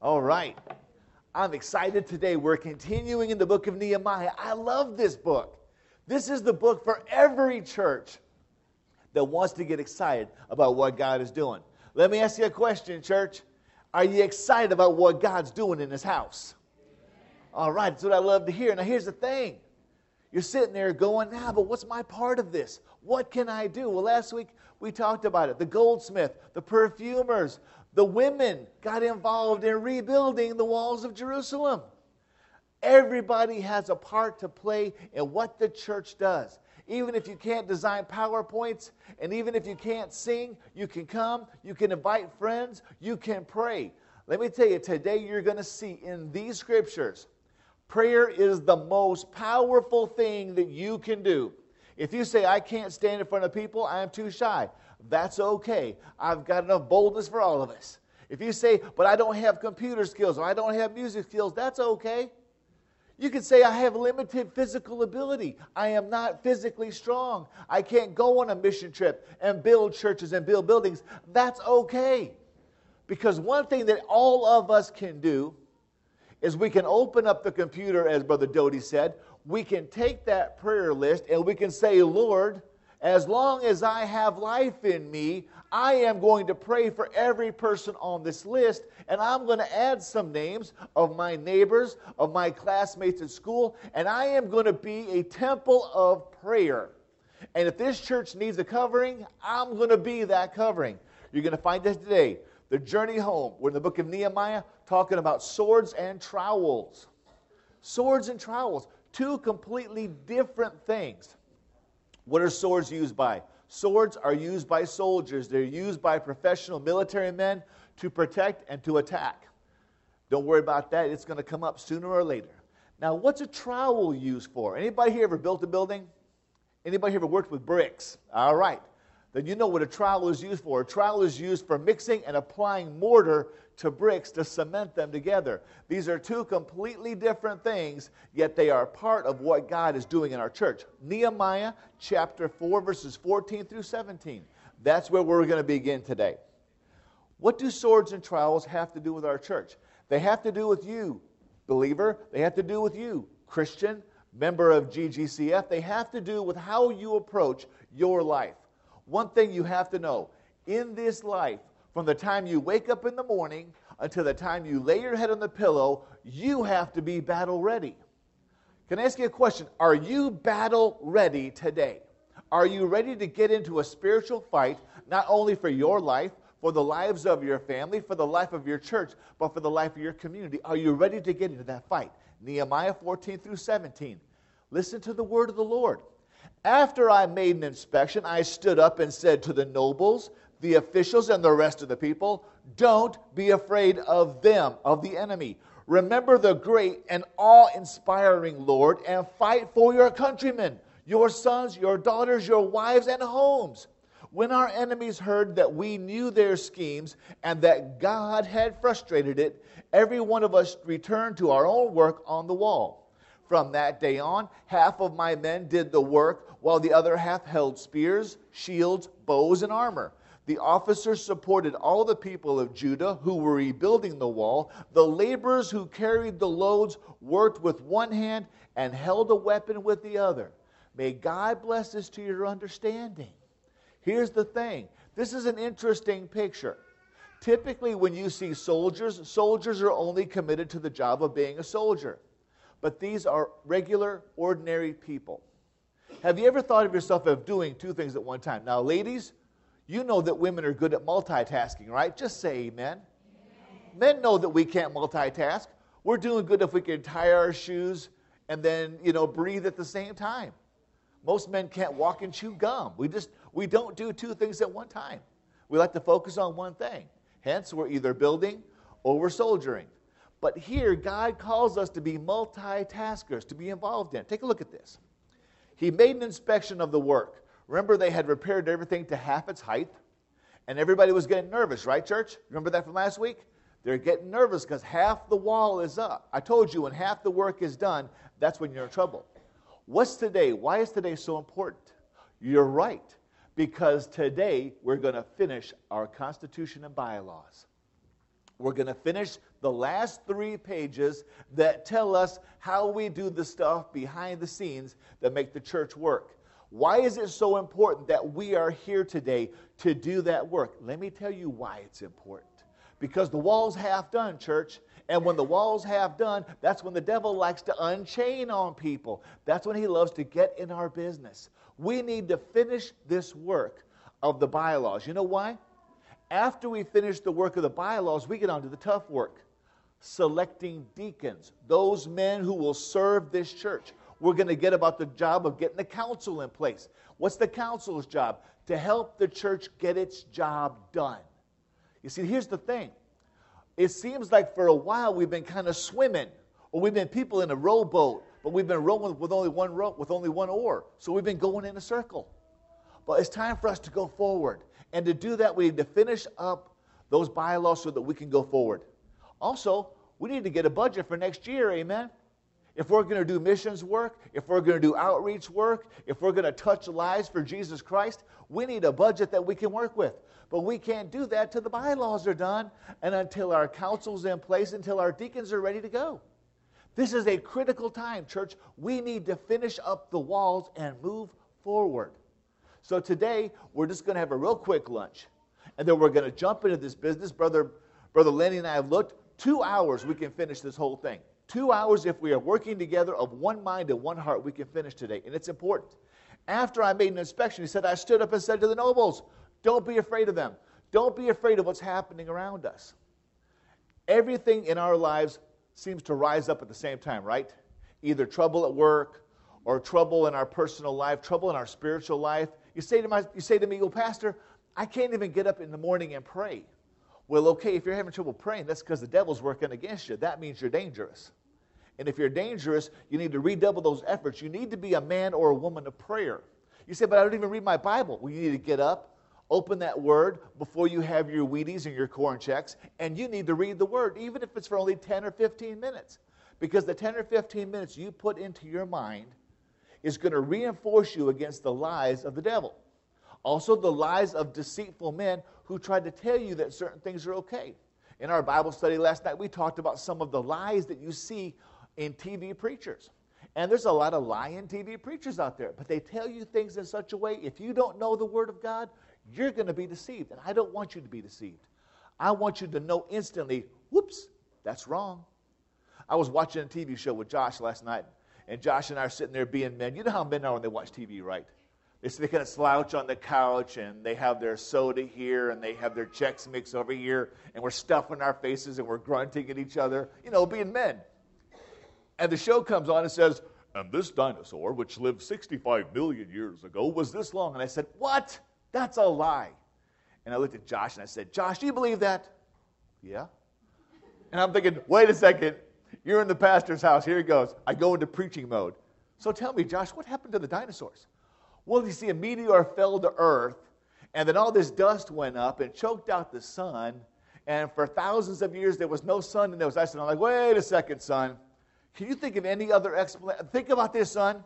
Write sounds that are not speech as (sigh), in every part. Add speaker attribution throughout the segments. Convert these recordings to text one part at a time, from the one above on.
Speaker 1: All right. I'm excited today. We're continuing in the book of Nehemiah. I love this book. This is the book for every church that wants to get excited about what God is doing. Let me ask you a question, church. Are you excited about what God's doing in His house? All right, that's what I love to hear. Now, here's the thing you're sitting there going, now, but what's my part of this? What can I do? Well, last week we talked about it. The goldsmith, the perfumers, the women got involved in rebuilding the walls of Jerusalem. Everybody has a part to play in what the church does. Even if you can't design PowerPoints, and even if you can't sing, you can come, you can invite friends, you can pray. Let me tell you, today you're going to see in these scriptures, prayer is the most powerful thing that you can do. If you say, I can't stand in front of people, I am too shy, that's okay. I've got enough boldness for all of us. If you say, but I don't have computer skills or I don't have music skills, that's okay. You can say, I have limited physical ability. I am not physically strong. I can't go on a mission trip and build churches and build buildings. That's okay. Because one thing that all of us can do is we can open up the computer, as Brother Doty said. We can take that prayer list and we can say, Lord, as long as I have life in me, I am going to pray for every person on this list, and I'm going to add some names of my neighbors, of my classmates at school, and I am going to be a temple of prayer. And if this church needs a covering, I'm going to be that covering. You're going to find this today. The journey home. We're in the book of Nehemiah talking about swords and trowels. Swords and trowels, two completely different things. What are swords used by? Swords are used by soldiers, they're used by professional military men to protect and to attack. Don't worry about that, it's going to come up sooner or later. Now, what's a trowel used for? Anybody here ever built a building? Anybody here ever worked with bricks? All right. Then you know what a trowel is used for. A trowel is used for mixing and applying mortar to bricks to cement them together. These are two completely different things, yet they are part of what God is doing in our church. Nehemiah chapter 4, verses 14 through 17. That's where we're going to begin today. What do swords and trowels have to do with our church? They have to do with you, believer. They have to do with you, Christian, member of GGCF. They have to do with how you approach your life. One thing you have to know in this life, from the time you wake up in the morning until the time you lay your head on the pillow, you have to be battle ready. Can I ask you a question? Are you battle ready today? Are you ready to get into a spiritual fight, not only for your life, for the lives of your family, for the life of your church, but for the life of your community? Are you ready to get into that fight? Nehemiah 14 through 17. Listen to the word of the Lord. After I made an inspection, I stood up and said to the nobles, the officials and the rest of the people, don't be afraid of them, of the enemy. Remember the great and awe inspiring Lord and fight for your countrymen, your sons, your daughters, your wives, and homes. When our enemies heard that we knew their schemes and that God had frustrated it, every one of us returned to our own work on the wall. From that day on, half of my men did the work, while the other half held spears, shields, bows, and armor. The officers supported all the people of Judah who were rebuilding the wall. The laborers who carried the loads worked with one hand and held a weapon with the other. May God bless this to your understanding. Here's the thing this is an interesting picture. Typically, when you see soldiers, soldiers are only committed to the job of being a soldier. But these are regular, ordinary people. Have you ever thought of yourself of doing two things at one time? Now, ladies, you know that women are good at multitasking, right? Just say amen. amen. Men know that we can't multitask. We're doing good if we can tie our shoes and then, you know, breathe at the same time. Most men can't walk and chew gum. We just we don't do two things at one time. We like to focus on one thing. Hence, we're either building or we're soldiering. But here, God calls us to be multitaskers, to be involved in. Take a look at this. He made an inspection of the work. Remember, they had repaired everything to half its height, and everybody was getting nervous, right, church? Remember that from last week? They're getting nervous because half the wall is up. I told you when half the work is done, that's when you're in trouble. What's today? Why is today so important? You're right, because today we're going to finish our Constitution and bylaws. we're going to finish the last three pages that tell us how we do the stuff behind the scenes that make the church work. Why is it so important that we are here today to do that work? Let me tell you why it's important. Because the wall's half done, church. And when the wall's half done, that's when the devil likes to unchain on people. That's when he loves to get in our business. We need to finish this work of the bylaws. You know why? After we finish the work of the bylaws, we get on to the tough work selecting deacons, those men who will serve this church. We're going to get about the job of getting the council in place. What's the council's job? To help the church get its job done. You see, here's the thing it seems like for a while we've been kind of swimming, or we've been people in a rowboat, but we've been rowing with only one rope, with only one oar. So we've been going in a circle. But it's time for us to go forward. And to do that, we need to finish up those bylaws so that we can go forward. Also, we need to get a budget for next year, amen? If we're going to do missions work, if we're going to do outreach work, if we're going to touch lives for Jesus Christ, we need a budget that we can work with. But we can't do that till the bylaws are done and until our council's in place, until our deacons are ready to go. This is a critical time, church. We need to finish up the walls and move forward. So today, we're just going to have a real quick lunch. And then we're going to jump into this business. Brother, Brother Lenny and I have looked. Two hours, we can finish this whole thing. Two hours, if we are working together of one mind and one heart, we can finish today. And it's important. After I made an inspection, he said, I stood up and said to the nobles, Don't be afraid of them. Don't be afraid of what's happening around us. Everything in our lives seems to rise up at the same time, right? Either trouble at work or trouble in our personal life, trouble in our spiritual life. You say to, my, you say to me, well, Pastor, I can't even get up in the morning and pray. Well, okay, if you're having trouble praying, that's because the devil's working against you. That means you're dangerous. And if you're dangerous, you need to redouble those efforts. You need to be a man or a woman of prayer. You say, but I don't even read my Bible. Well, you need to get up, open that word before you have your Wheaties and your Corn Chex, and you need to read the word, even if it's for only 10 or 15 minutes. Because the 10 or 15 minutes you put into your mind is going to reinforce you against the lies of the devil. Also, the lies of deceitful men who try to tell you that certain things are okay. In our Bible study last night, we talked about some of the lies that you see in TV preachers. And there's a lot of lying TV preachers out there, but they tell you things in such a way, if you don't know the Word of God, you're going to be deceived. And I don't want you to be deceived. I want you to know instantly, whoops, that's wrong. I was watching a TV show with Josh last night, and Josh and I are sitting there being men. You know how men are when they watch TV, right? They, they kind of slouch on the couch and they have their soda here and they have their Chex Mix over here, and we're stuffing our faces and we're grunting at each other, you know, being men. And the show comes on and says, and this dinosaur, which lived 65 million years ago, was this long. And I said, What? That's a lie. And I looked at Josh and I said, Josh, do you believe that? Yeah. And I'm thinking, wait a second. You're in the pastor's house. Here he goes. I go into preaching mode. So tell me, Josh, what happened to the dinosaurs? Well, you see, a meteor fell to Earth, and then all this dust went up and choked out the sun. And for thousands of years, there was no sun and there was ice. And I'm like, wait a second, son. Can you think of any other explanation? Think about this, son.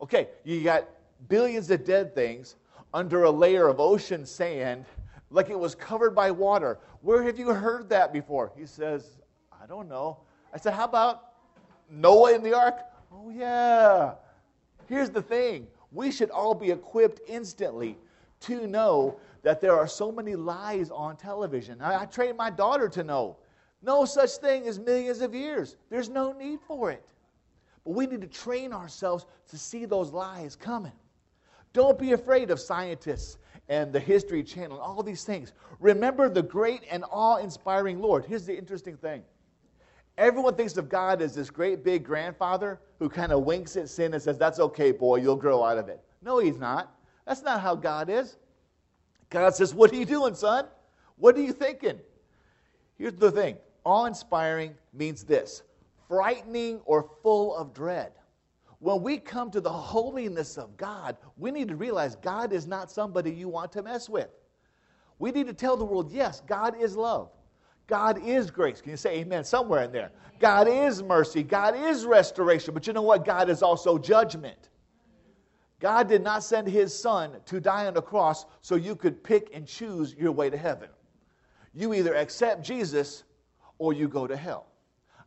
Speaker 1: Okay, you got billions of dead things under a layer of ocean sand, like it was covered by water. Where have you heard that before? He says, I don't know. I said, How about Noah in the ark? Oh, yeah. Here's the thing we should all be equipped instantly to know that there are so many lies on television. I, I train my daughter to know no such thing as millions of years. There's no need for it. But we need to train ourselves to see those lies coming. Don't be afraid of scientists and the History Channel and all these things. Remember the great and awe inspiring Lord. Here's the interesting thing Everyone thinks of God as this great big grandfather who kind of winks at sin and says, That's okay, boy, you'll grow out of it. No, he's not. That's not how God is. God says, What are you doing, son? What are you thinking? Here's the thing awe inspiring means this frightening or full of dread. When we come to the holiness of God, we need to realize God is not somebody you want to mess with. We need to tell the world, yes, God is love. God is grace. Can you say amen somewhere in there? God is mercy. God is restoration. But you know what? God is also judgment. God did not send his son to die on the cross so you could pick and choose your way to heaven. You either accept Jesus or you go to hell.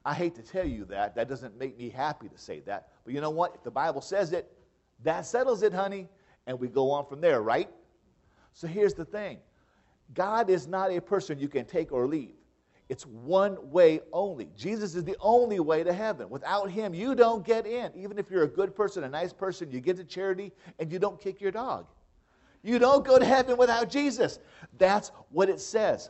Speaker 1: I hate to tell you that. That doesn't make me happy to say that. But you know what? If the Bible says it, that settles it, honey. And we go on from there, right? So here's the thing God is not a person you can take or leave. It's one way only. Jesus is the only way to heaven. Without him, you don't get in. Even if you're a good person, a nice person, you get to charity and you don't kick your dog. You don't go to heaven without Jesus. That's what it says.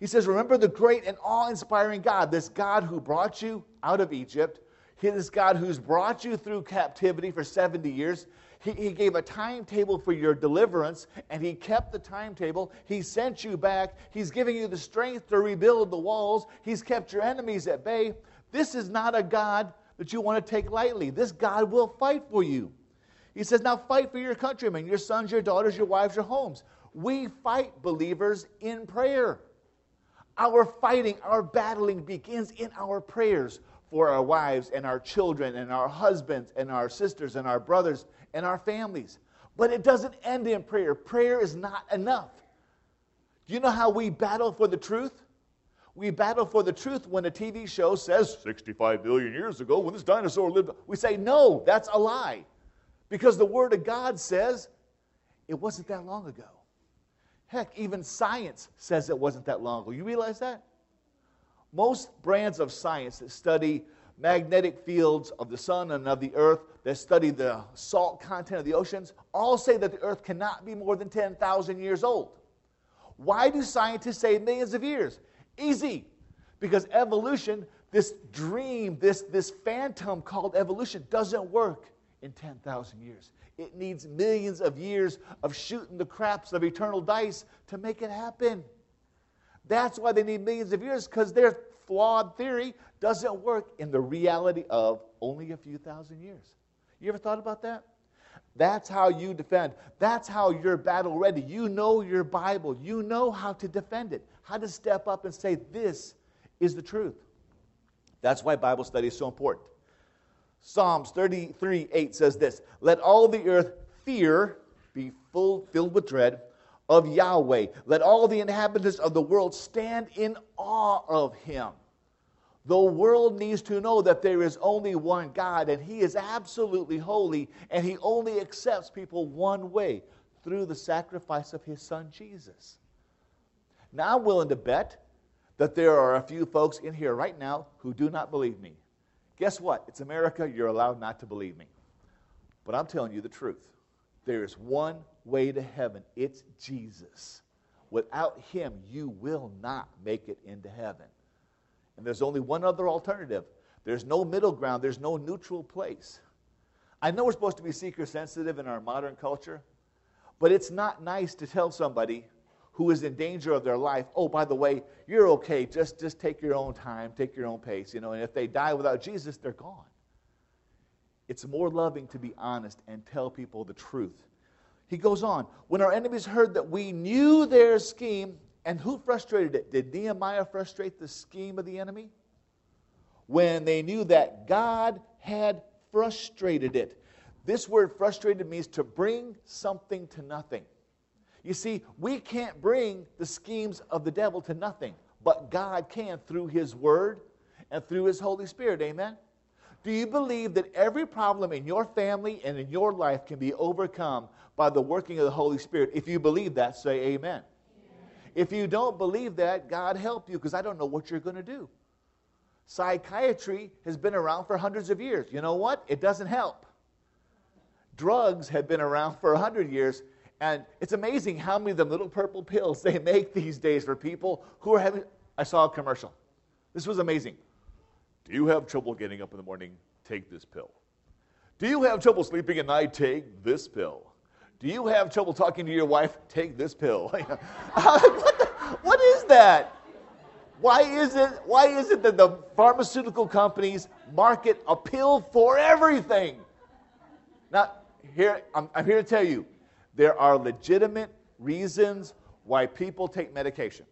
Speaker 1: He says, Remember the great and awe inspiring God, this God who brought you out of Egypt, this God who's brought you through captivity for 70 years. He, he gave a timetable for your deliverance, and He kept the timetable. He sent you back. He's giving you the strength to rebuild the walls. He's kept your enemies at bay. This is not a God that you want to take lightly. This God will fight for you. He says, Now fight for your countrymen, your sons, your daughters, your wives, your homes. We fight believers in prayer. Our fighting, our battling begins in our prayers for our wives and our children and our husbands and our sisters and our brothers and our families. But it doesn't end in prayer. Prayer is not enough. Do you know how we battle for the truth? We battle for the truth when a TV show says 65 billion years ago when this dinosaur lived. We say, no, that's a lie. Because the Word of God says it wasn't that long ago. Heck, even science says it wasn't that long ago. You realize that? Most brands of science that study magnetic fields of the sun and of the earth, that study the salt content of the oceans, all say that the earth cannot be more than 10,000 years old. Why do scientists say millions of years? Easy. Because evolution, this dream, this, this phantom called evolution, doesn't work in 10,000 years. It needs millions of years of shooting the craps of eternal dice to make it happen. That's why they need millions of years, because their flawed theory doesn't work in the reality of only a few thousand years. You ever thought about that? That's how you defend. That's how you're battle ready. You know your Bible. You know how to defend it, how to step up and say, This is the truth. That's why Bible study is so important. Psalms 33 8 says this Let all the earth fear, be full, filled with dread of Yahweh. Let all the inhabitants of the world stand in awe of him. The world needs to know that there is only one God and he is absolutely holy and he only accepts people one way through the sacrifice of his son Jesus. Now, I'm willing to bet that there are a few folks in here right now who do not believe me. Guess what? It's America. You're allowed not to believe me. But I'm telling you the truth. There is one way to heaven it's Jesus. Without him, you will not make it into heaven. And there's only one other alternative there's no middle ground, there's no neutral place. I know we're supposed to be seeker sensitive in our modern culture, but it's not nice to tell somebody who is in danger of their life, oh, by the way, you're okay. Just, just take your own time, take your own pace, you know, and if they die without Jesus, they're gone. It's more loving to be honest and tell people the truth. He goes on, when our enemies heard that we knew their scheme, and who frustrated it? Did Nehemiah frustrate the scheme of the enemy? When they knew that God had frustrated it. This word frustrated means to bring something to nothing. You see, we can't bring the schemes of the devil to nothing, but God can through His Word and through His Holy Spirit. Amen? Do you believe that every problem in your family and in your life can be overcome by the working of the Holy Spirit? If you believe that, say amen. amen. If you don't believe that, God help you because I don't know what you're going to do. Psychiatry has been around for hundreds of years. You know what? It doesn't help. Drugs have been around for 100 years and it's amazing how many of the little purple pills (laughs) they make these days for people who are having. I saw a commercial. This was amazing. Do you have trouble getting up in the morning? Take this pill. Do you have trouble sleeping at night? Take this pill. Do you have trouble talking to your wife? Take this pill. (laughs) what, the, what is that? Why is it? Why is it that the pharmaceutical companies market a pill for everything? Now, here I'm, I'm here to tell you, there are legitimate reasons why people take medication.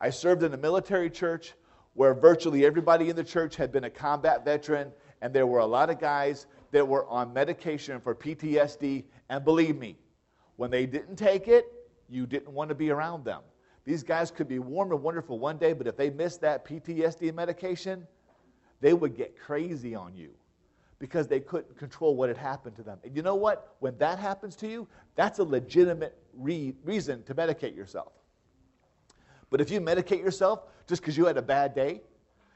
Speaker 1: I served in a military church where virtually everybody in the church had been a combat veteran, and there were a lot of guys that were on medication for PTSD. And believe me, when they didn't take it, you didn't want to be around them. These guys could be warm and wonderful one day, but if they missed that PTSD medication, they would get crazy on you because they couldn't control what had happened to them. And you know what? When that happens to you, that's a legitimate re- reason to medicate yourself. But if you medicate yourself just because you had a bad day,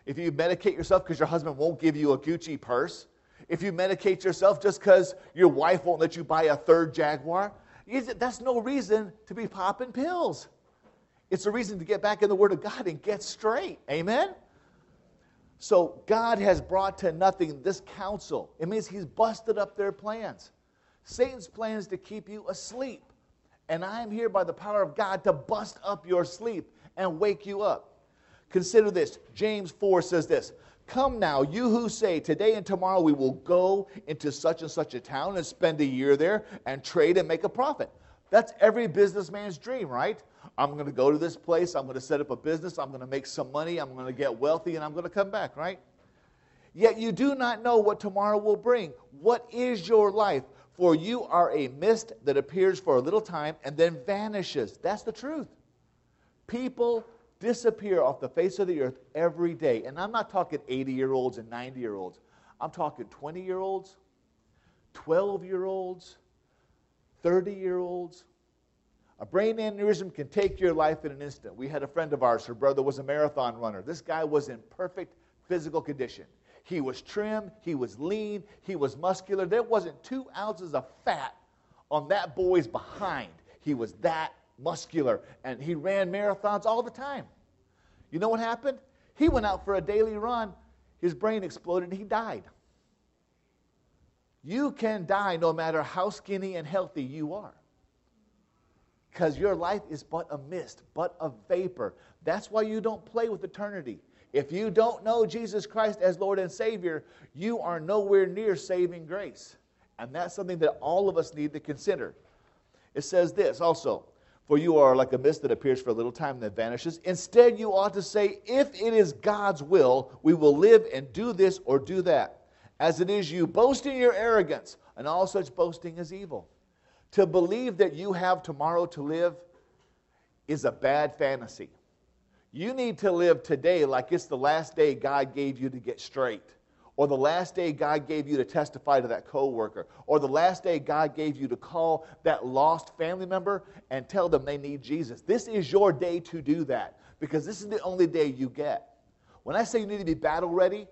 Speaker 1: if you medicate yourself because your husband won't give you a Gucci purse, if you medicate yourself just because your wife won't let you buy a third Jaguar, that's no reason to be popping pills. It's a reason to get back in the Word of God and get straight. Amen? So God has brought to nothing this counsel. It means He's busted up their plans. Satan's plan is to keep you asleep. And I am here by the power of God to bust up your sleep and wake you up. Consider this. James 4 says this Come now, you who say, Today and tomorrow we will go into such and such a town and spend a year there and trade and make a profit. That's every businessman's dream, right? I'm going to go to this place, I'm going to set up a business, I'm going to make some money, I'm going to get wealthy, and I'm going to come back, right? Yet you do not know what tomorrow will bring. What is your life? For you are a mist that appears for a little time and then vanishes. That's the truth. People disappear off the face of the earth every day. And I'm not talking 80 year olds and 90 year olds, I'm talking 20 year olds, 12 year olds, 30 year olds. A brain aneurysm can take your life in an instant. We had a friend of ours, her brother was a marathon runner. This guy was in perfect physical condition. He was trim, he was lean, he was muscular. There wasn't two ounces of fat on that boy's behind. He was that muscular, and he ran marathons all the time. You know what happened? He went out for a daily run, his brain exploded, and he died. You can die no matter how skinny and healthy you are. Because your life is but a mist, but a vapor. That's why you don't play with eternity. If you don't know Jesus Christ as Lord and Savior, you are nowhere near saving grace. And that's something that all of us need to consider. It says this also For you are like a mist that appears for a little time and then vanishes. Instead, you ought to say, If it is God's will, we will live and do this or do that. As it is, you boast in your arrogance, and all such boasting is evil. To believe that you have tomorrow to live is a bad fantasy. You need to live today like it's the last day God gave you to get straight, or the last day God gave you to testify to that coworker, or the last day God gave you to call that lost family member and tell them they need Jesus. This is your day to do that because this is the only day you get. When I say you need to be battle ready,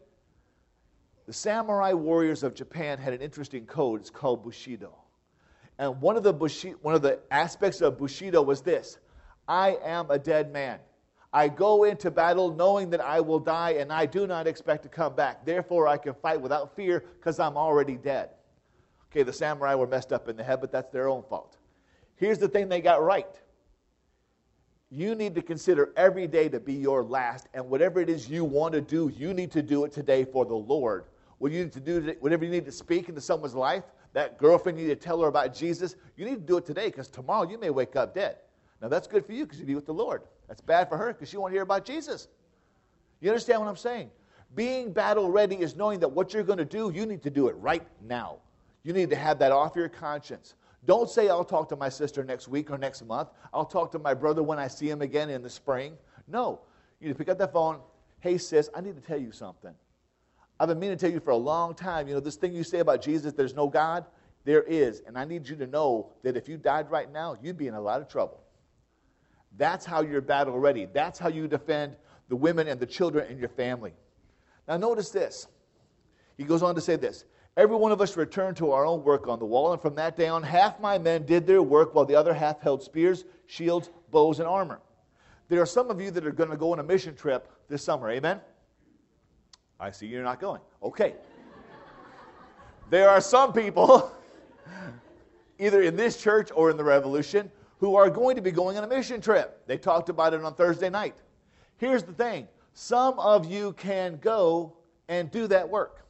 Speaker 1: the samurai warriors of Japan had an interesting code. It's called Bushido. And one of the Bushido, one of the aspects of Bushido was this I am a dead man. I go into battle knowing that I will die and I do not expect to come back. Therefore, I can fight without fear because I'm already dead. Okay, the samurai were messed up in the head, but that's their own fault. Here's the thing they got right you need to consider every day to be your last, and whatever it is you want to do, you need to do it today for the Lord. What you need to do, whatever you need to speak into someone's life, that girlfriend you need to tell her about Jesus, you need to do it today because tomorrow you may wake up dead. Now that's good for you because you be with the Lord. That's bad for her because she won't hear about Jesus. You understand what I'm saying? Being battle ready is knowing that what you're going to do, you need to do it right now. You need to have that off your conscience. Don't say, I'll talk to my sister next week or next month. I'll talk to my brother when I see him again in the spring. No. You need to pick up that phone. Hey, sis, I need to tell you something. I've been meaning to tell you for a long time, you know, this thing you say about Jesus, there's no God, there is. And I need you to know that if you died right now, you'd be in a lot of trouble. That's how you're battle ready. That's how you defend the women and the children in your family. Now, notice this. He goes on to say this Every one of us returned to our own work on the wall, and from that day on, half my men did their work, while the other half held spears, shields, bows, and armor. There are some of you that are going to go on a mission trip this summer. Amen? I see you're not going. Okay. there are some people, either in this church or in the Revolution, who are going to be going on a mission trip. They talked about it on Thursday night. Here's the thing some of you can go and do that work.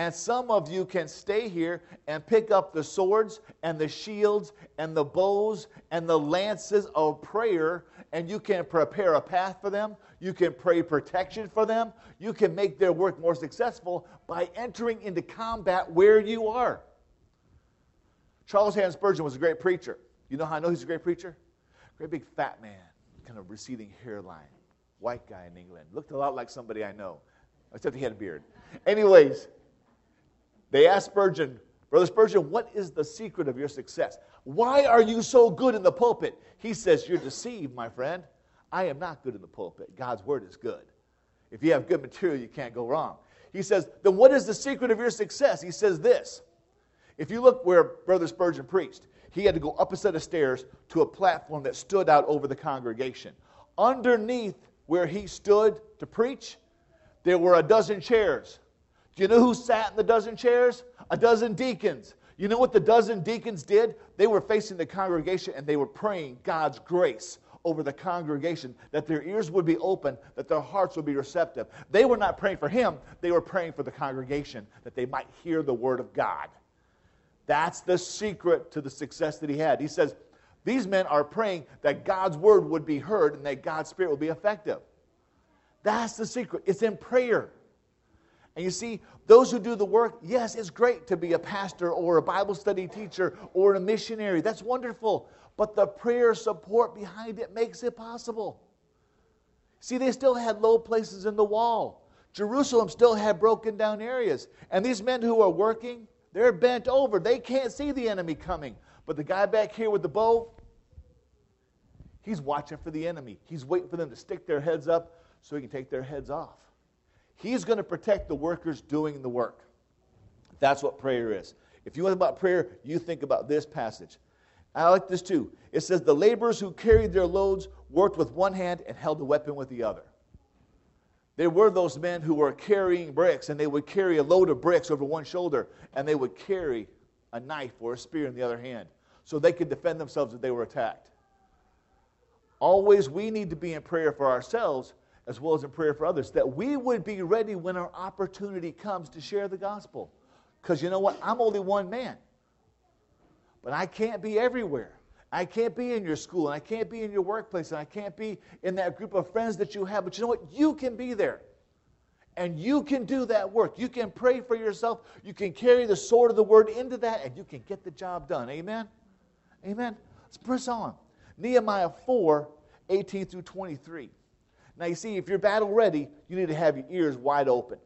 Speaker 1: And some of you can stay here and pick up the swords and the shields and the bows and the lances of prayer, and you can prepare a path for them. You can pray protection for them. You can make their work more successful by entering into combat where you are. Charles Haddon Spurgeon was a great preacher. You know how I know he's a great preacher? Great big fat man, kind of receding hairline. White guy in England. Looked a lot like somebody I know, except he had a beard. Anyways, they asked Spurgeon, Brother Spurgeon, what is the secret of your success? Why are you so good in the pulpit? He says, You're deceived, my friend. I am not good in the pulpit. God's word is good. If you have good material, you can't go wrong. He says, Then what is the secret of your success? He says this. If you look where Brother Spurgeon preached, he had to go up a set of stairs to a platform that stood out over the congregation. Underneath where he stood to preach, there were a dozen chairs. Do you know who sat in the dozen chairs? A dozen deacons. You know what the dozen deacons did? They were facing the congregation and they were praying God's grace over the congregation, that their ears would be open, that their hearts would be receptive. They were not praying for him, they were praying for the congregation, that they might hear the word of God. That's the secret to the success that he had. He says, These men are praying that God's word would be heard and that God's spirit would be effective. That's the secret. It's in prayer. And you see, those who do the work, yes, it's great to be a pastor or a Bible study teacher or a missionary. That's wonderful. But the prayer support behind it makes it possible. See, they still had low places in the wall. Jerusalem still had broken down areas. And these men who are working, they're bent over. They can't see the enemy coming. But the guy back here with the bow, he's watching for the enemy. He's waiting for them to stick their heads up so he can take their heads off. He's going to protect the workers doing the work. That's what prayer is. If you want about prayer, you think about this passage. I like this too. It says, The laborers who carried their loads worked with one hand and held the weapon with the other. There were those men who were carrying bricks, and they would carry a load of bricks over one shoulder, and they would carry a knife or a spear in the other hand so they could defend themselves if they were attacked. Always, we need to be in prayer for ourselves as well as in prayer for others, that we would be ready when our opportunity comes to share the gospel. Because you know what? I'm only one man. But I can't be everywhere. I can't be in your school, and I can't be in your workplace, and I can't be in that group of friends that you have. But you know what? You can be there. And you can do that work. You can pray for yourself. You can carry the sword of the word into that, and you can get the job done. Amen? Amen? Let's press on. Nehemiah 4 18 through 23. Now, you see, if you're battle ready, you need to have your ears wide open.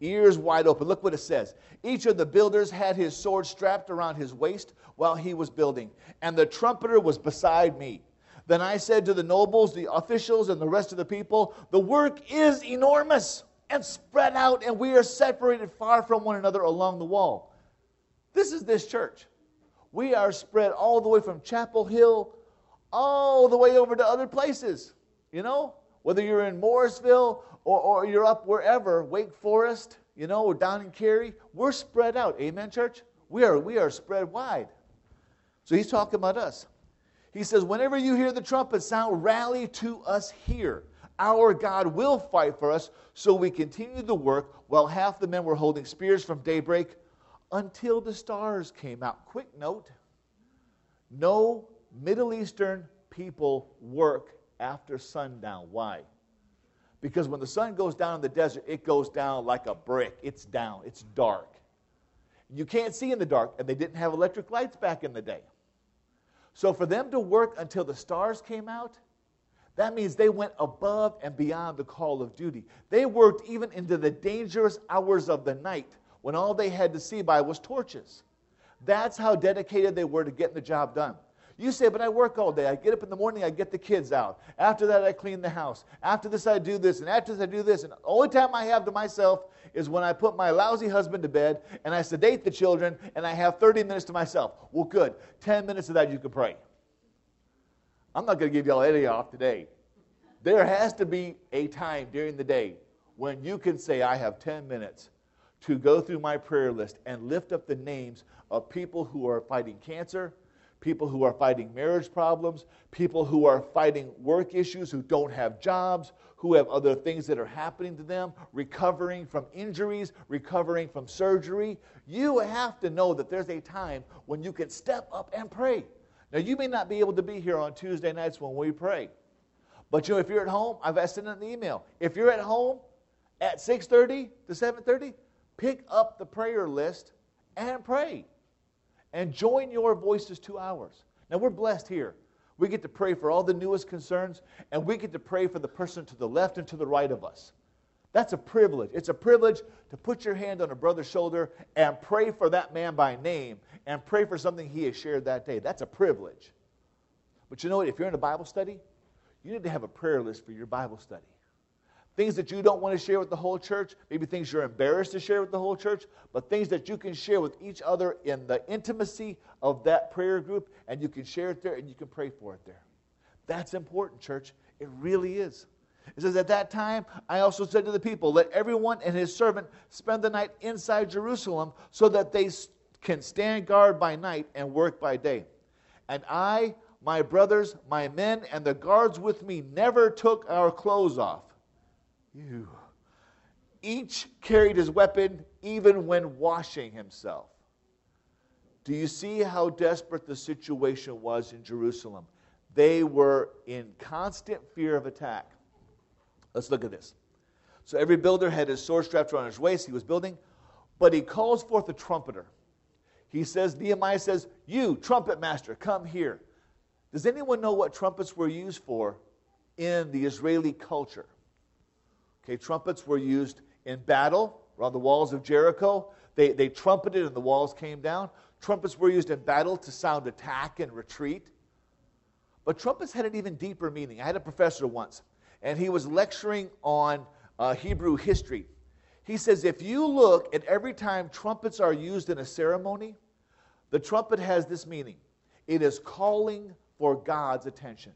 Speaker 1: Ears wide open. Look what it says. Each of the builders had his sword strapped around his waist while he was building, and the trumpeter was beside me. Then I said to the nobles, the officials, and the rest of the people, The work is enormous and spread out, and we are separated far from one another along the wall. This is this church. We are spread all the way from Chapel Hill all the way over to other places. You know, whether you're in Morrisville or, or you're up wherever, Wake Forest, you know, or down in Cary, we're spread out. Amen, church? We are, we are spread wide. So he's talking about us. He says, Whenever you hear the trumpet sound, rally to us here. Our God will fight for us. So we continued the work while half the men were holding spears from daybreak until the stars came out. Quick note no Middle Eastern people work after sundown. Why? Because when the sun goes down in the desert, it goes down like a brick. It's down, it's dark. You can't see in the dark, and they didn't have electric lights back in the day. So for them to work until the stars came out, that means they went above and beyond the call of duty. They worked even into the dangerous hours of the night when all they had to see by was torches. That's how dedicated they were to getting the job done. You say, but I work all day. I get up in the morning, I get the kids out. After that, I clean the house. After this, I do this. And after this, I do this. And the only time I have to myself is when I put my lousy husband to bed and I sedate the children and I have 30 minutes to myself. Well, good. 10 minutes of that you can pray. I'm not going to give y'all any off today. There has to be a time during the day when you can say, I have 10 minutes to go through my prayer list and lift up the names of people who are fighting cancer, people who are fighting marriage problems, people who are fighting work issues, who don't have jobs, who have other things that are happening to them, recovering from injuries, recovering from surgery. You have to know that there's a time when you can step up and pray. Now, you may not be able to be here on Tuesday nights when we pray. But you know, if you're at home, I've sent an email. If you're at home at 6:30 to 7:30, pick up the prayer list and pray. And join your voices to ours. Now we're blessed here. We get to pray for all the newest concerns, and we get to pray for the person to the left and to the right of us. That's a privilege. It's a privilege to put your hand on a brother's shoulder and pray for that man by name and pray for something he has shared that day. That's a privilege. But you know what? If you're in a Bible study, you need to have a prayer list for your Bible study. Things that you don't want to share with the whole church, maybe things you're embarrassed to share with the whole church, but things that you can share with each other in the intimacy of that prayer group, and you can share it there and you can pray for it there. That's important, church. It really is. It says, At that time, I also said to the people, Let everyone and his servant spend the night inside Jerusalem so that they can stand guard by night and work by day. And I, my brothers, my men, and the guards with me never took our clothes off. You. Each carried his weapon even when washing himself. Do you see how desperate the situation was in Jerusalem? They were in constant fear of attack. Let's look at this. So every builder had his sword strapped around his waist. He was building, but he calls forth a trumpeter. He says, Nehemiah says, You, trumpet master, come here. Does anyone know what trumpets were used for in the Israeli culture? Okay, trumpets were used in battle around the walls of Jericho. They, they trumpeted and the walls came down. Trumpets were used in battle to sound attack and retreat. But trumpets had an even deeper meaning. I had a professor once, and he was lecturing on uh, Hebrew history. He says if you look at every time trumpets are used in a ceremony, the trumpet has this meaning it is calling for God's attention.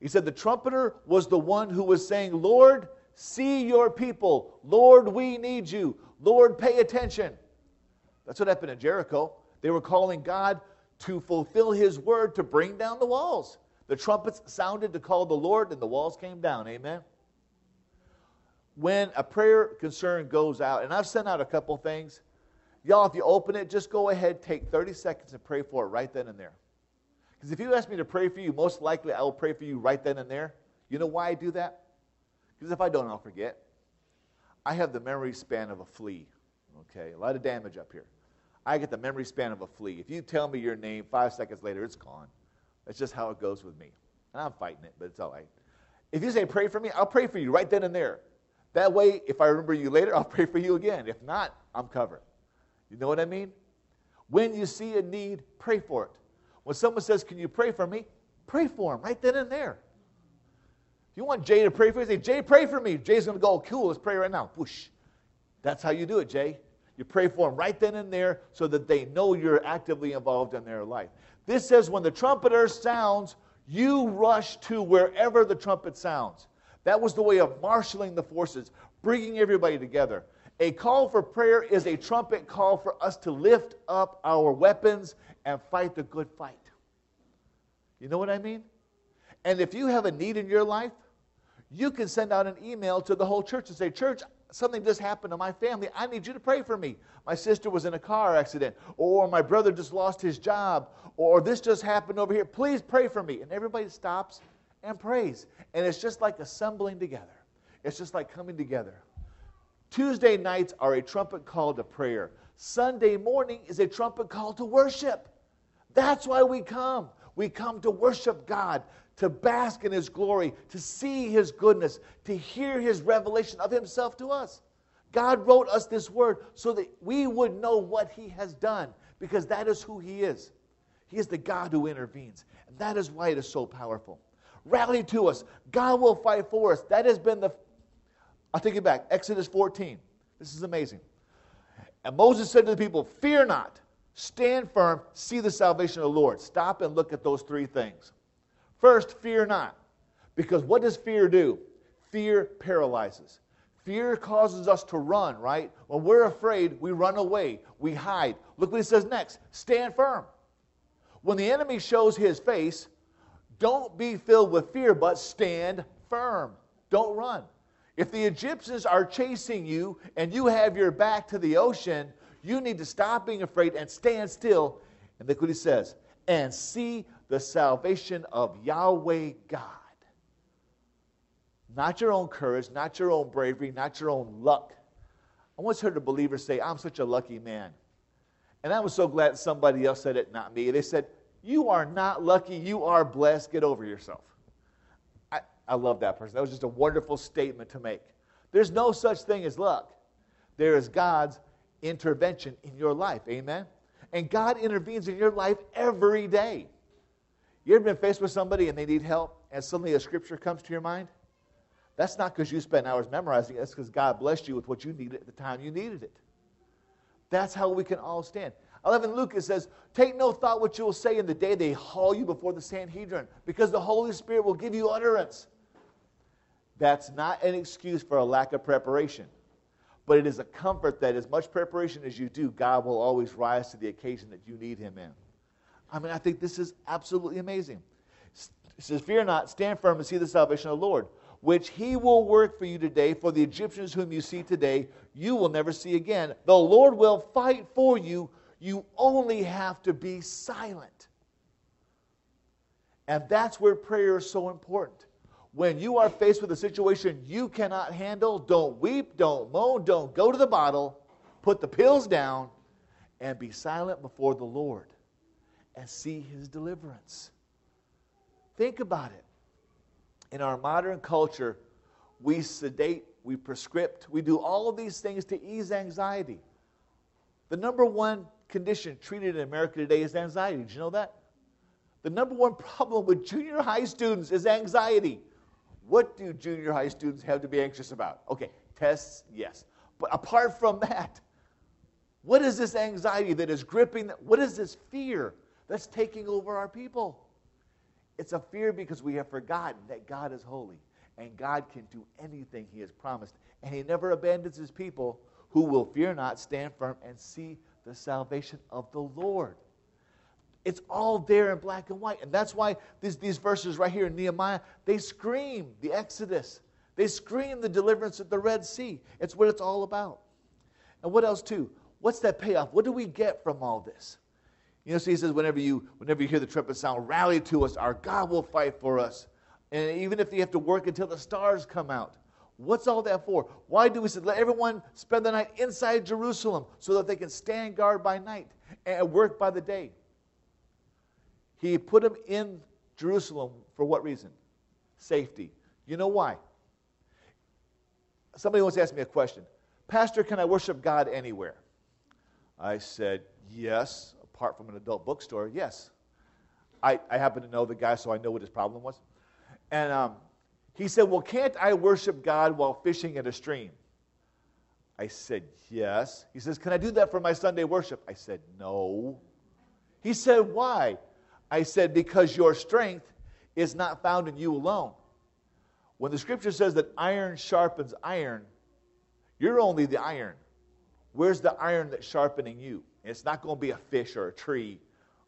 Speaker 1: He said the trumpeter was the one who was saying, Lord, see your people. Lord, we need you. Lord, pay attention. That's what happened in Jericho. They were calling God to fulfill his word to bring down the walls. The trumpets sounded to call the Lord, and the walls came down. Amen. When a prayer concern goes out, and I've sent out a couple things, y'all, if you open it, just go ahead, take 30 seconds and pray for it right then and there. Because if you ask me to pray for you, most likely I will pray for you right then and there. You know why I do that? Because if I don't, I'll forget. I have the memory span of a flea. Okay, a lot of damage up here. I get the memory span of a flea. If you tell me your name, five seconds later, it's gone. That's just how it goes with me. And I'm fighting it, but it's all right. If you say pray for me, I'll pray for you right then and there. That way, if I remember you later, (laughs) I'll pray for you again. If not, I'm covered. You know what I mean? When you see a need, pray for it. When someone says, Can you pray for me? Pray for him right then and there. If you want Jay to pray for you, say, Jay, pray for me. Jay's going to go, Cool, let's pray right now. Whoosh. That's how you do it, Jay. You pray for them right then and there so that they know you're actively involved in their life. This says, When the trumpeter sounds, you rush to wherever the trumpet sounds. That was the way of marshaling the forces, bringing everybody together. A call for prayer is a trumpet call for us to lift up our weapons and fight the good fight. You know what I mean? And if you have a need in your life, you can send out an email to the whole church and say, Church, something just happened to my family. I need you to pray for me. My sister was in a car accident, or my brother just lost his job, or this just happened over here. Please pray for me. And everybody stops and prays. And it's just like assembling together, it's just like coming together. Tuesday nights are a trumpet call to prayer. Sunday morning is a trumpet call to worship. That's why we come. We come to worship God, to bask in His glory, to see His goodness, to hear His revelation of Himself to us. God wrote us this word so that we would know what He has done, because that is who He is. He is the God who intervenes. And that is why it is so powerful. Rally to us. God will fight for us. That has been the I'll take you back. Exodus 14. This is amazing. And Moses said to the people, Fear not, stand firm, see the salvation of the Lord. Stop and look at those three things. First, fear not. Because what does fear do? Fear paralyzes. Fear causes us to run, right? When we're afraid, we run away, we hide. Look what he says next stand firm. When the enemy shows his face, don't be filled with fear, but stand firm. Don't run. If the Egyptians are chasing you and you have your back to the ocean, you need to stop being afraid and stand still. And look what he says and see the salvation of Yahweh God. Not your own courage, not your own bravery, not your own luck. I once heard a believer say, I'm such a lucky man. And I was so glad somebody else said it, not me. They said, You are not lucky. You are blessed. Get over yourself. I, love that person. That was just a wonderful statement to make. There's no such thing as luck. There is God's intervention in your life. Amen? And God intervenes in your life every day. You ever been faced with somebody and they need help, and suddenly a scripture comes to your mind? That's not because you spent hours memorizing it, that's because God blessed you with what you needed at the time you needed it. That's how we can all stand. 11 Luke says, Take no thought what you will say in the day they haul you before the Sanhedrin, because the Holy Spirit will give you utterance. That's not an excuse for a lack of preparation, but it is a comfort that as much preparation as you do, God will always rise to the occasion that you need Him in. I mean, I think this is absolutely amazing. It says, Fear not, stand firm and see the salvation of the Lord, which He will work for you today. For the Egyptians whom you see today, you will never see again. The Lord will fight for you you only have to be silent. And that's where prayer is so important. When you are faced with a situation you cannot handle, don't weep, don't moan, don't go to the bottle, put the pills down, and be silent before the Lord and see his deliverance. Think about it. In our modern culture, we sedate, we prescript, we do all of these things to ease anxiety. The number one condition treated in America today is anxiety. Did you know that? The number one problem with junior high students is anxiety. What do junior high students have to be anxious about? Okay, tests, yes. But apart from that, what is this anxiety that is gripping? What is this fear that's taking over our people? It's a fear because we have forgotten that God is holy and God can do anything He has promised. And He never abandons His people who will fear not, stand firm, and see the salvation of the Lord. It's all there in black and white. And that's why these, these verses right here in Nehemiah, they scream the Exodus. They scream the deliverance at the Red Sea. It's what it's all about. And what else, too? What's that payoff? What do we get from all this? You know, so he says, whenever you, whenever you hear the trumpet sound, rally to us. Our God will fight for us. And even if you have to work until the stars come out, What's all that for? Why do we say, let everyone spend the night inside Jerusalem so that they can stand guard by night and work by the day? He put them in Jerusalem for what reason? Safety. You know why? Somebody once asked me a question Pastor, can I worship God anywhere? I said, Yes, apart from an adult bookstore, yes. I, I happen to know the guy, so I know what his problem was. And um, he said, Well, can't I worship God while fishing at a stream? I said, Yes. He says, Can I do that for my Sunday worship? I said, No. He said, Why? I said, Because your strength is not found in you alone. When the scripture says that iron sharpens iron, you're only the iron. Where's the iron that's sharpening you? It's not going to be a fish or a tree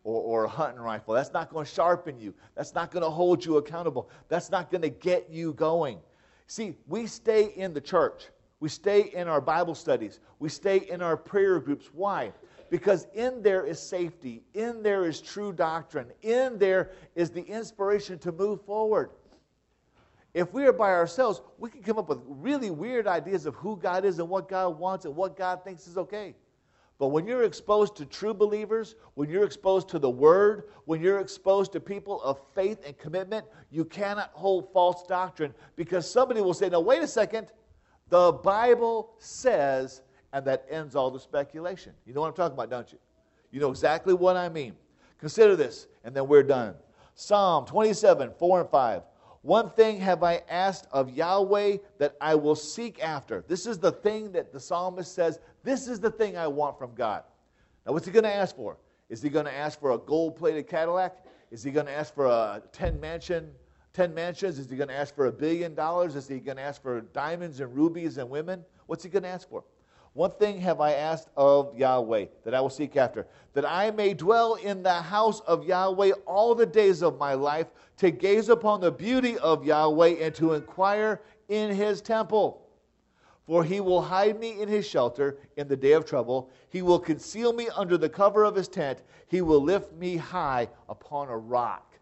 Speaker 1: or, or a hunting rifle. That's not going to sharpen you. That's not going to hold you accountable. That's not going to get you going. See, we stay in the church. We stay in our Bible studies. We stay in our prayer groups. Why? Because in there is safety. In there is true doctrine. In there is the inspiration to move forward. If we are by ourselves, we can come up with really weird ideas of who God is and what God wants and what God thinks is okay. But when you're exposed to true believers, when you're exposed to the Word, when you're exposed to people of faith and commitment, you cannot hold false doctrine because somebody will say, No, wait a second. The Bible says, and that ends all the speculation. You know what I'm talking about, don't you? You know exactly what I mean. Consider this, and then we're done. Psalm 27, 4 and 5. One thing have I asked of Yahweh that I will seek after. This is the thing that the psalmist says, this is the thing I want from God. Now, what's he going to ask for? Is he going to ask for a gold plated Cadillac? Is he going to ask for a 10 mansion, 10 mansions? Is he going to ask for a billion dollars? Is he going to ask for diamonds and rubies and women? What's he going to ask for? One thing have I asked of Yahweh that I will seek after, that I may dwell in the house of Yahweh all the days of my life, to gaze upon the beauty of Yahweh and to inquire in his temple. For he will hide me in his shelter in the day of trouble. He will conceal me under the cover of his tent. He will lift me high upon a rock.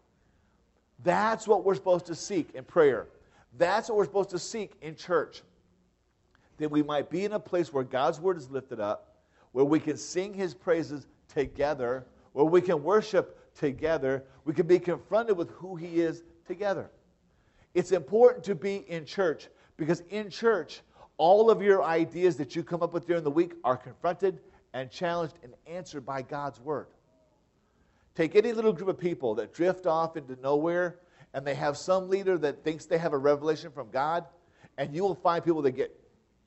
Speaker 1: That's what we're supposed to seek in prayer. That's what we're supposed to seek in church that we might be in a place where God's word is lifted up, where we can sing his praises together, where we can worship together, we can be confronted with who He is together. It's important to be in church because in church, all of your ideas that you come up with during the week are confronted and challenged and answered by God's Word. Take any little group of people that drift off into nowhere and they have some leader that thinks they have a revelation from God, and you will find people that get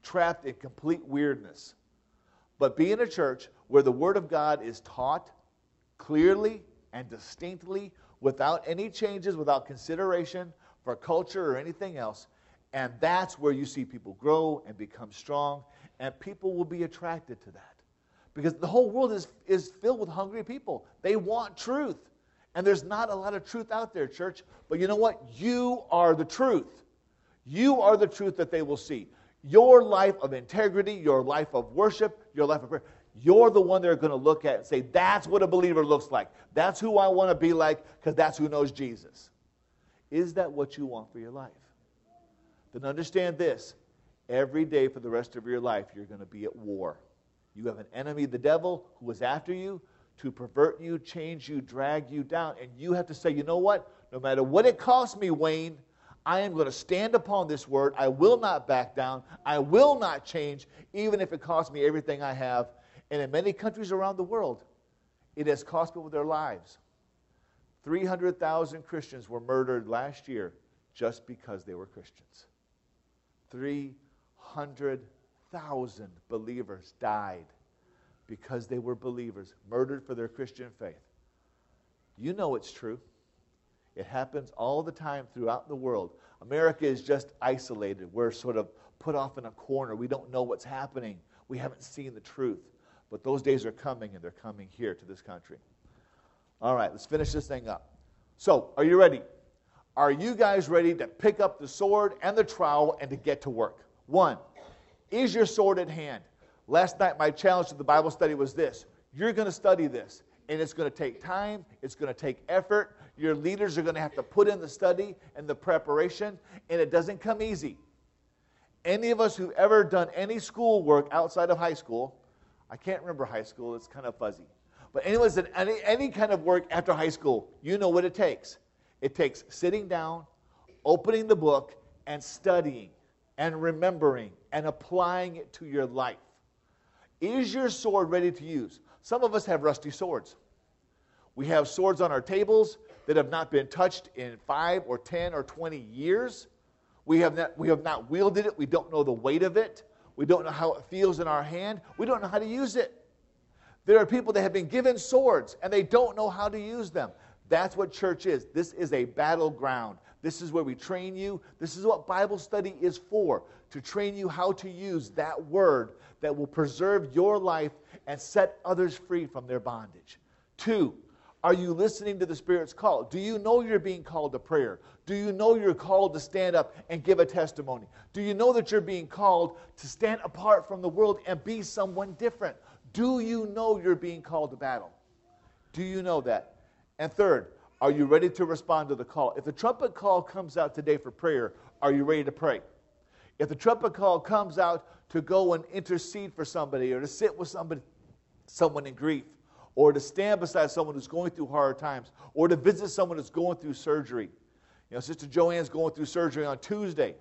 Speaker 1: trapped in complete weirdness. But be in a church where the Word of God is taught clearly and distinctly without any changes, without consideration for culture or anything else. And that's where you see people grow and become strong, and people will be attracted to that. Because the whole world is, is filled with hungry people. They want truth. And there's not a lot of truth out there, church. But you know what? You are the truth. You are the truth that they will see. Your life of integrity, your life of worship, your life of prayer, you're the one they're going to look at and say, that's what a believer looks like. That's who I want to be like because that's who knows Jesus. Is that what you want for your life? Then understand this every day for the rest of your life, you're going to be at war. You have an enemy, the devil, who is after you to pervert you, change you, drag you down. And you have to say, you know what? No matter what it costs me, Wayne, I am going to stand upon this word. I will not back down. I will not change, even if it costs me everything I have. And in many countries around the world, it has cost people their lives. 300,000 Christians were murdered last year just because they were Christians. 300,000 believers died because they were believers, murdered for their Christian faith. You know it's true. It happens all the time throughout the world. America is just isolated. We're sort of put off in a corner. We don't know what's happening. We haven't seen the truth. But those days are coming, and they're coming here to this country. All right, let's finish this thing up. So, are you ready? Are you guys ready to pick up the sword and the trowel and to get to work? One, is your sword at hand? Last night, my challenge to the Bible study was this you're going to study this, and it's going to take time, it's going to take effort. Your leaders are going to have to put in the study and the preparation, and it doesn't come easy. Any of us who've ever done any school work outside of high school, I can't remember high school, it's kind of fuzzy. But anyways, any, any kind of work after high school, you know what it takes. It takes sitting down, opening the book, and studying, and remembering, and applying it to your life. Is your sword ready to use? Some of us have rusty swords. We have swords on our tables that have not been touched in five or 10 or 20 years. We have, not, we have not wielded it. We don't know the weight of it. We don't know how it feels in our hand. We don't know how to use it. There are people that have been given swords and they don't know how to use them. That's what church is. This is a battleground. This is where we train you. This is what Bible study is for to train you how to use that word that will preserve your life and set others free from their bondage. Two, are you listening to the Spirit's call? Do you know you're being called to prayer? Do you know you're called to stand up and give a testimony? Do you know that you're being called to stand apart from the world and be someone different? Do you know you're being called to battle? Do you know that? And third, are you ready to respond to the call? If the trumpet call comes out today for prayer, are you ready to pray? If the trumpet call comes out to go and intercede for somebody or to sit with somebody, someone in grief, or to stand beside someone who's going through hard times, or to visit someone who's going through surgery. You know, Sister Joanne's going through surgery on Tuesday.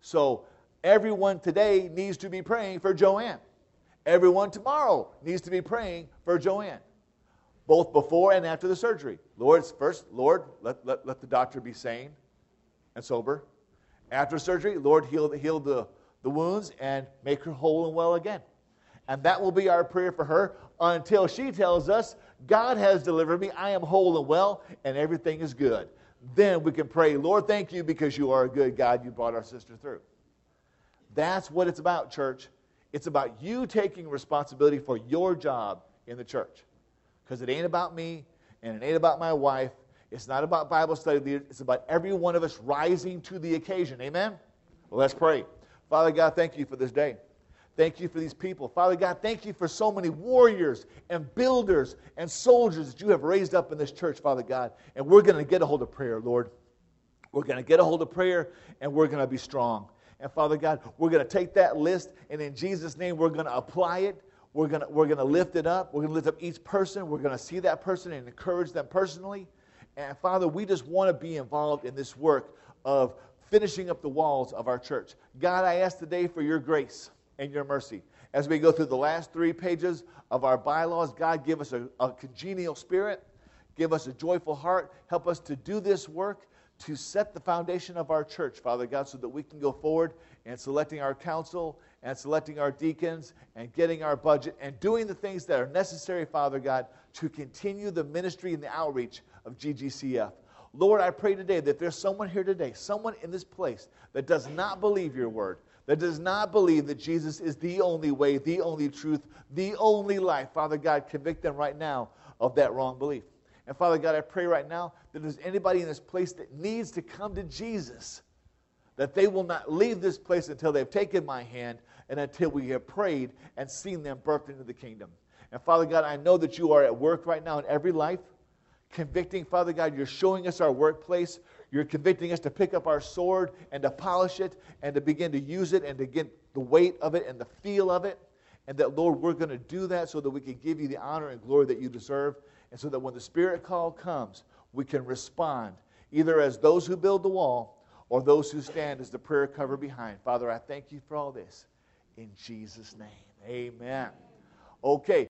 Speaker 1: So everyone today needs to be praying for Joanne. Everyone tomorrow needs to be praying for Joanne both before and after the surgery. Lord, first, Lord, let, let, let the doctor be sane and sober. After surgery, Lord, heal, heal the, the wounds and make her whole and well again. And that will be our prayer for her until she tells us, God has delivered me, I am whole and well, and everything is good. Then we can pray, Lord, thank you because you are a good God. You brought our sister through. That's what it's about, church. It's about you taking responsibility for your job in the church because it ain't about me and it ain't about my wife. It's not about Bible study leaders. It's about every one of us rising to the occasion. Amen? Well, let's pray. Father God, thank you for this day. Thank you for these people. Father God, thank you for so many warriors and builders and soldiers that you have raised up in this church, Father God. And we're going to get a hold of prayer, Lord. We're going to get a hold of prayer and we're going to be strong. And Father God, we're going to take that list and in Jesus' name, we're going to apply it We're going we're gonna lift it up. We're going to lift up each person. We're going to see that person and encourage them personally. And Father, we just want to be involved in this work of finishing up the walls of our church. God, I ask today for your grace and your mercy. As we go through the last three pages of our bylaws, God, give us a, a congenial spirit, give us a joyful heart, help us to do this work to set the foundation of our church, Father God, so that we can go forward and selecting our council and selecting our deacons and getting our budget and doing the things that are necessary, Father God, to continue the ministry and the outreach of GGCF. Lord, I pray today that there's someone here today, someone in this place that does not believe your word, that does not believe that Jesus is the only way, the only truth, the only life. Father God, convict them right now of that wrong belief. And Father God, I pray right now that there's anybody in this place that needs to come to Jesus, that they will not leave this place until they've taken my hand and until we have prayed and seen them birthed into the kingdom. And Father God, I know that you are at work right now in every life, convicting, Father God, you're showing us our workplace. You're convicting us to pick up our sword and to polish it and to begin to use it and to get the weight of it and the feel of it. And that, Lord, we're going to do that so that we can give you the honor and glory that you deserve. And so that when the Spirit call comes, we can respond either as those who build the wall or those who stand as the prayer cover behind. Father, I thank you for all this. In Jesus' name, amen. Okay.